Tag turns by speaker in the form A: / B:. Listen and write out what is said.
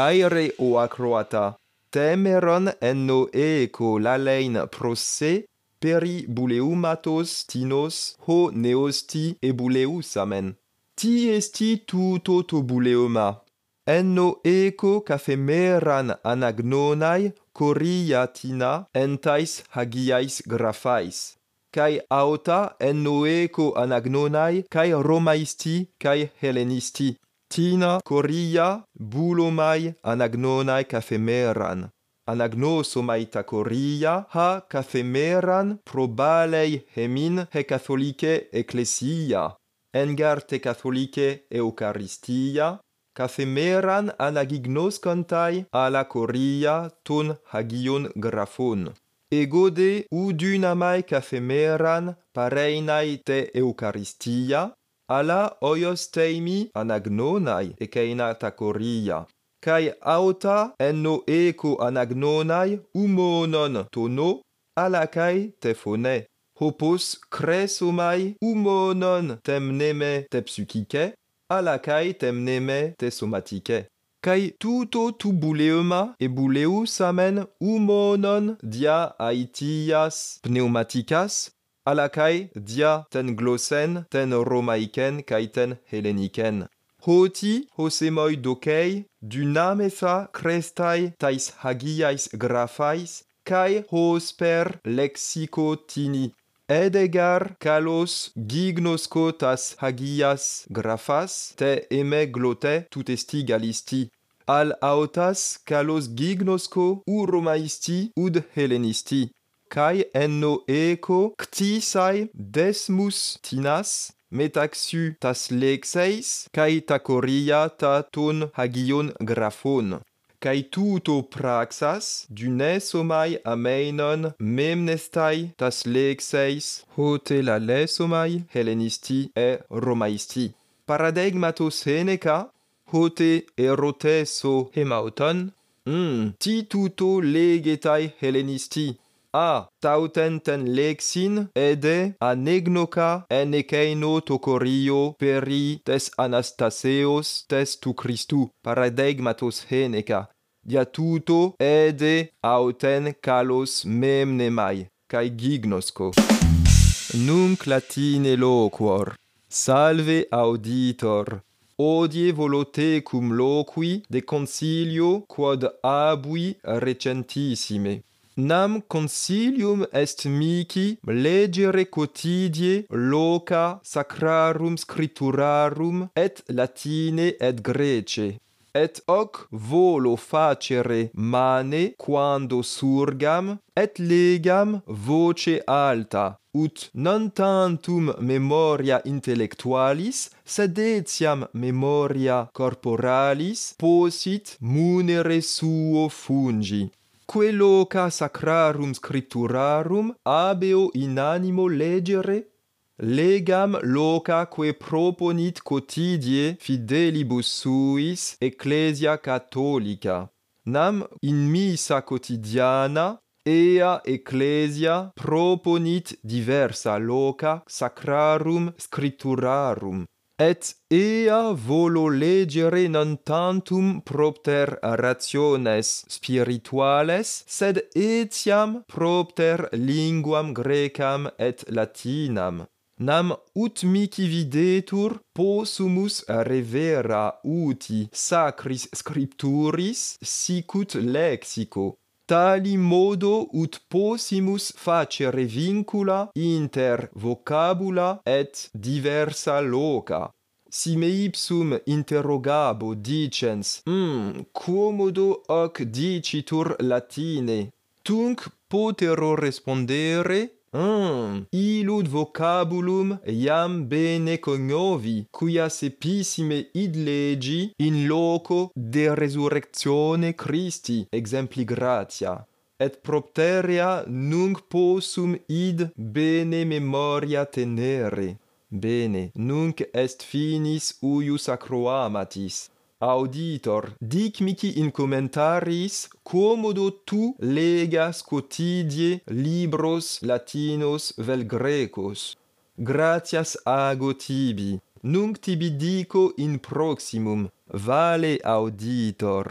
A: caere ua croata temeron enno eco lalein prosse peri buleumatos tinos ho neosti ebuleus amen. Ti esti tuto to buleuma. Enno eco cafemeran anagnonai coriatina entais hagiais grafais. Kai auta enno eco anagnonai kai romaisti kai hellenisti. Tina coria bulomai anagnonai cafemeran. Anagnosomai ta coria ha cafemeran probalei hemin he catholike ecclesia. Engar te catholike eucharistia, cafemeran anagignoscontai ala coria ton hagion grafon. Egode udunamai cafemeran pareinai te eucharistia, ala oiosteimi anagnonai ekeina takoria kai auta enno eco anagnonai umonon tono ala kai tefone hopos kresomai umonon temneme tepsukike ala kai temneme tesomatike kai tuto tu buleuma e buleu samen umonon dia aitias pneumaticas alakai dia ten glosen ten romaiken kai ten helleniken. Hoti hosemoi dokei du namesa crestai tais hagiais grafais kai hosper lexicotini. Edegar kalos gignoskotas hagias grafas te eme glote tutesti galisti. Al aotas kalos gignosko u romaisti ud hellenisti kai enno eco ctisai desmus tinas metaxu tas lexeis kai tacoria ta ton hagion graphon kai tuto praxas dunesomai ameinon memnestai tas lexeis hotelalesomai hellenisti e romaisti. Paradigmato Seneca hote eroteso hemauton mm, ti tuto legetai hellenisti a. Tautenten lexin ede anegnoka. En ekeino tokorio. Peri. Tes anastaseos. Tes tu Christu. Paradigmatos heneka dia tuto. Ede auten kalos memnemai kai gignosco. Nunc latine loquor. Salve auditor. Odie volote cum loqui de consilio quod abui recentissime nam consilium est mihi legere quotidie loca sacrarum scripturarum et latine et grece. Et hoc volo facere mane quando surgam et legam voce alta ut non tantum memoria intellectualis sed etiam memoria corporalis possit munere suo fungi quae loca sacrarum scripturarum abeo in animo legere? Legam loca quae proponit quotidie fidelibus suis ecclesia catholica nam in missa quotidiana ea ecclesia proponit diversa loca sacrarum scripturarum et ea volo legere non tantum propter rationes spirituales, sed etiam propter linguam grecam et latinam. Nam ut mici videtur possumus revera uti sacris scripturis sicut lexico, tali modo ut possimus facere vincula inter vocabula et diversa loca. Si me ipsum interrogabo dicens, mm, quomodo hoc dicitur latine, tunc potero respondere Mm. Ilud vocabulum iam bene cognovi, quia sepissime id legi in loco de resurrectione Christi, exempli gratia. Et propteria nunc possum id bene memoria tenere. Bene, nunc est finis uius acroamatis. Auditor, dic mihi in commentaris comodo tu legas quotidie libros latinos vel grecos. Gratias ago tibi, nunc tibi dico in proximum, vale auditor.